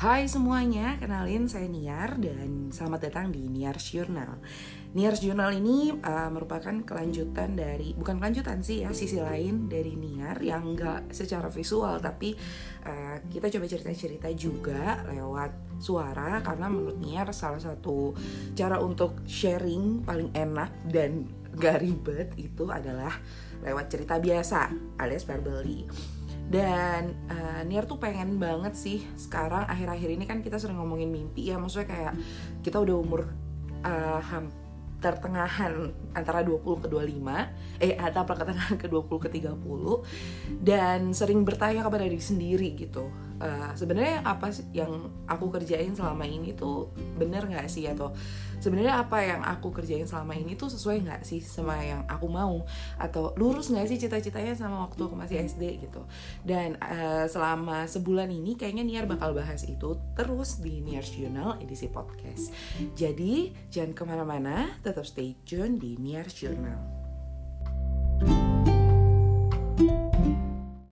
Hai semuanya, kenalin saya Niar dan selamat datang di Niar's Journal. Niar's Journal ini uh, merupakan kelanjutan dari, bukan kelanjutan sih ya, sisi lain dari Niar yang enggak secara visual tapi uh, kita coba cerita-cerita juga lewat suara karena menurut Niar salah satu cara untuk sharing paling enak dan gak ribet itu adalah lewat cerita biasa alias verbally dan uh, Niar tuh pengen banget sih sekarang akhir-akhir ini kan kita sering ngomongin mimpi ya maksudnya kayak kita udah umur uh, pertengahan antara 20 ke 25 eh atau pertengahan ke 20 ke 30 dan sering bertanya kepada diri sendiri gitu uh, sebenarnya apa sih yang aku kerjain selama ini tuh bener nggak sih atau sebenarnya apa yang aku kerjain selama ini tuh sesuai nggak sih sama yang aku mau? Atau lurus nggak sih cita-citanya sama waktu aku masih SD gitu? Dan uh, selama sebulan ini kayaknya Niar bakal bahas itu terus di Niar Journal edisi podcast. Jadi jangan ke mana-mana tetap stay tune di Niar Journal